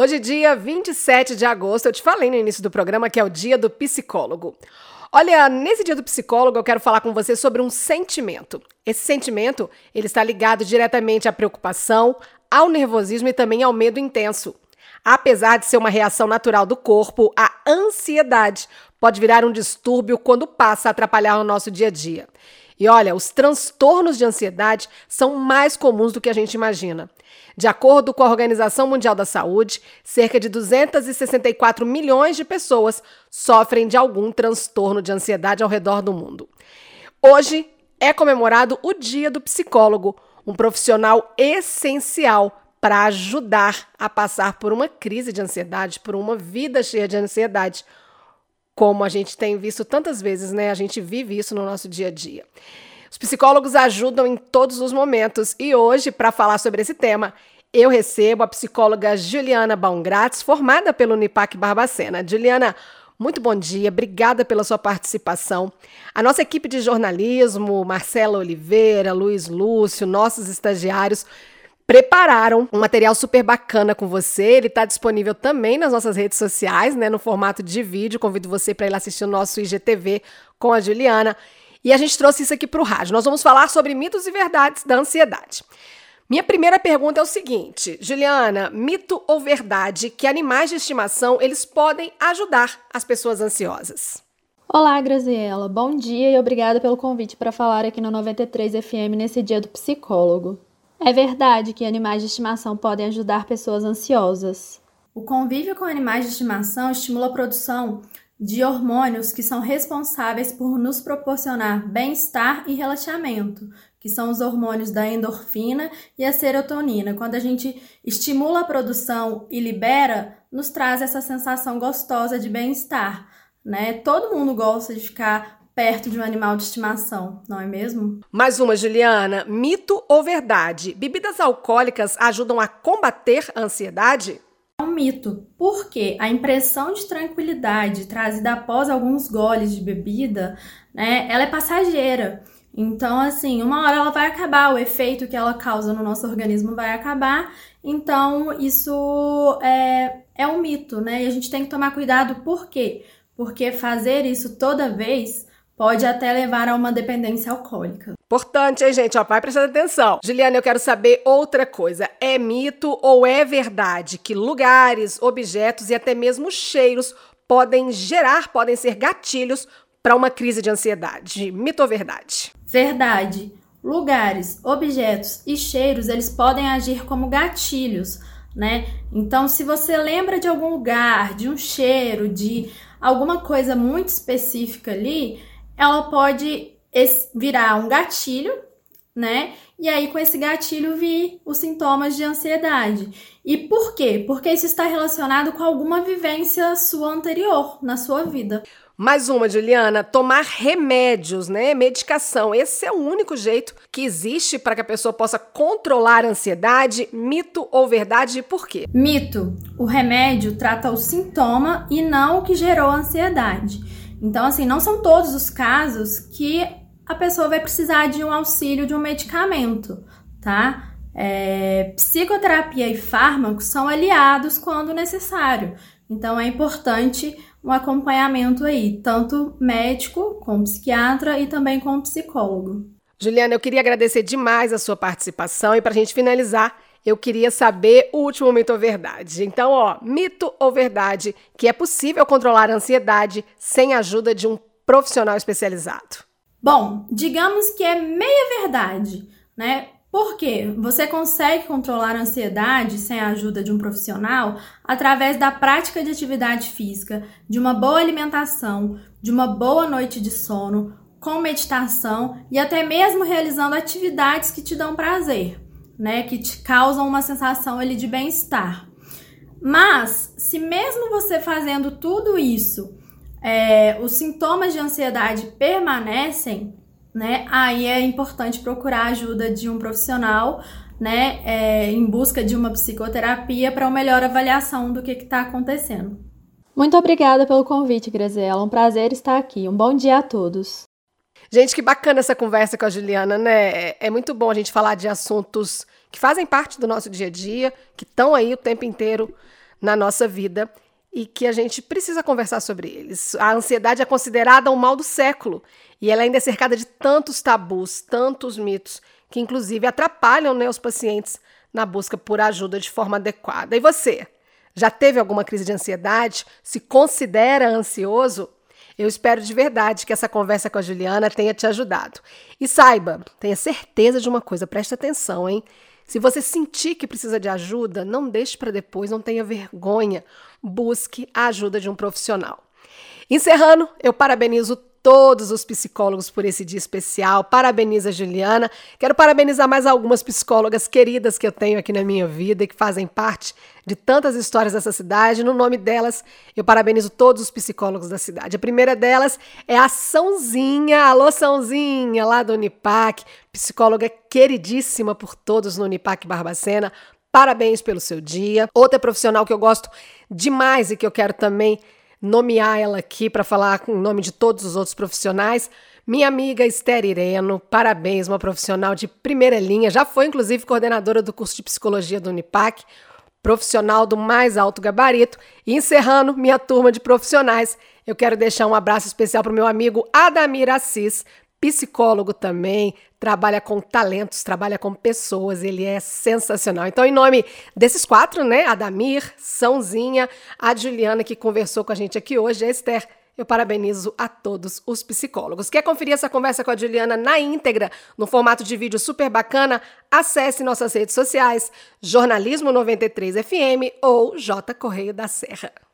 Hoje, dia 27 de agosto, eu te falei no início do programa que é o dia do psicólogo. Olha, nesse dia do psicólogo, eu quero falar com você sobre um sentimento. Esse sentimento, ele está ligado diretamente à preocupação, ao nervosismo e também ao medo intenso. Apesar de ser uma reação natural do corpo, a ansiedade pode virar um distúrbio quando passa a atrapalhar o nosso dia a dia. E olha, os transtornos de ansiedade são mais comuns do que a gente imagina. De acordo com a Organização Mundial da Saúde, cerca de 264 milhões de pessoas sofrem de algum transtorno de ansiedade ao redor do mundo. Hoje é comemorado o Dia do Psicólogo, um profissional essencial para ajudar a passar por uma crise de ansiedade, por uma vida cheia de ansiedade como a gente tem visto tantas vezes, né? A gente vive isso no nosso dia a dia. Os psicólogos ajudam em todos os momentos e hoje, para falar sobre esse tema, eu recebo a psicóloga Juliana Baumgratz, formada pelo Unipac Barbacena. Juliana, muito bom dia, obrigada pela sua participação. A nossa equipe de jornalismo, Marcela Oliveira, Luiz Lúcio, nossos estagiários, prepararam um material super bacana com você. Ele está disponível também nas nossas redes sociais, né, no formato de vídeo. Convido você para ir lá assistir o nosso IGTV com a Juliana. E a gente trouxe isso aqui para o rádio. Nós vamos falar sobre mitos e verdades da ansiedade. Minha primeira pergunta é o seguinte, Juliana, mito ou verdade que animais de estimação eles podem ajudar as pessoas ansiosas? Olá, Graziela. Bom dia e obrigada pelo convite para falar aqui no 93 FM nesse dia do psicólogo. É verdade que animais de estimação podem ajudar pessoas ansiosas. O convívio com animais de estimação estimula a produção de hormônios que são responsáveis por nos proporcionar bem-estar e relaxamento, que são os hormônios da endorfina e a serotonina. Quando a gente estimula a produção e libera, nos traz essa sensação gostosa de bem-estar, né? Todo mundo gosta de ficar perto de um animal de estimação, não é mesmo? Mais uma, Juliana. Mito ou verdade? Bebidas alcoólicas ajudam a combater a ansiedade? É um mito, porque a impressão de tranquilidade trazida após alguns goles de bebida, né, ela é passageira. Então, assim, uma hora ela vai acabar, o efeito que ela causa no nosso organismo vai acabar. Então, isso é, é um mito, né? E a gente tem que tomar cuidado, por quê? Porque fazer isso toda vez pode até levar a uma dependência alcoólica. Importante, hein, gente? Ó, vai prestando atenção. Juliana, eu quero saber outra coisa. É mito ou é verdade que lugares, objetos e até mesmo cheiros podem gerar, podem ser gatilhos para uma crise de ansiedade? Mito ou verdade? Verdade. Lugares, objetos e cheiros, eles podem agir como gatilhos, né? Então, se você lembra de algum lugar, de um cheiro, de alguma coisa muito específica ali, ela pode virar um gatilho, né? E aí, com esse gatilho, vir os sintomas de ansiedade. E por quê? Porque isso está relacionado com alguma vivência sua anterior na sua vida. Mais uma, Juliana, tomar remédios, né? Medicação. Esse é o único jeito que existe para que a pessoa possa controlar a ansiedade. Mito ou verdade? Por quê? Mito. O remédio trata o sintoma e não o que gerou a ansiedade. Então, assim, não são todos os casos que a pessoa vai precisar de um auxílio de um medicamento, tá? É, psicoterapia e fármacos são aliados quando necessário. Então, é importante um acompanhamento aí, tanto médico, com psiquiatra e também com psicólogo. Juliana, eu queria agradecer demais a sua participação e para a gente finalizar, eu queria saber o último mito ou verdade. Então, ó, mito ou verdade que é possível controlar a ansiedade sem a ajuda de um profissional especializado? Bom, digamos que é meia verdade, né? Porque você consegue controlar a ansiedade sem a ajuda de um profissional através da prática de atividade física, de uma boa alimentação, de uma boa noite de sono, com meditação e até mesmo realizando atividades que te dão prazer né, que te causam uma sensação de bem-estar. Mas, se mesmo você fazendo tudo isso, é, os sintomas de ansiedade permanecem, né, aí é importante procurar a ajuda de um profissional, né, é, em busca de uma psicoterapia para uma melhor avaliação do que está acontecendo. Muito obrigada pelo convite, Graziela. Um prazer estar aqui. Um bom dia a todos. Gente, que bacana essa conversa com a Juliana, né? É, é muito bom a gente falar de assuntos que fazem parte do nosso dia a dia, que estão aí o tempo inteiro na nossa vida e que a gente precisa conversar sobre eles. A ansiedade é considerada um mal do século e ela ainda é cercada de tantos tabus, tantos mitos, que inclusive atrapalham né, os pacientes na busca por ajuda de forma adequada. E você? Já teve alguma crise de ansiedade? Se considera ansioso? Eu espero de verdade que essa conversa com a Juliana tenha te ajudado. E saiba, tenha certeza de uma coisa, preste atenção, hein? Se você sentir que precisa de ajuda, não deixe para depois, não tenha vergonha. Busque a ajuda de um profissional. Encerrando, eu parabenizo todos os psicólogos por esse dia especial. Parabeniza a Juliana. Quero parabenizar mais algumas psicólogas queridas que eu tenho aqui na minha vida e que fazem parte de tantas histórias dessa cidade. No nome delas, eu parabenizo todos os psicólogos da cidade. A primeira delas é a Sãozinha. Alô, Sãozinha, lá do Unipac, psicóloga queridíssima por todos no Unipac Barbacena. Parabéns pelo seu dia. Outra profissional que eu gosto demais e que eu quero também nomear ela aqui para falar o nome de todos os outros profissionais. Minha amiga Esther Ireno, parabéns, uma profissional de primeira linha, já foi inclusive coordenadora do curso de psicologia do Unipac, profissional do mais alto gabarito. E encerrando minha turma de profissionais, eu quero deixar um abraço especial para o meu amigo Adamir Assis, psicólogo também, trabalha com talentos, trabalha com pessoas, ele é sensacional. Então, em nome desses quatro, né, Adamir, Sãozinha, a Juliana que conversou com a gente aqui hoje, a Esther, eu parabenizo a todos os psicólogos. Quer conferir essa conversa com a Juliana na íntegra, no formato de vídeo super bacana? Acesse nossas redes sociais, Jornalismo 93 FM ou J Correio da Serra.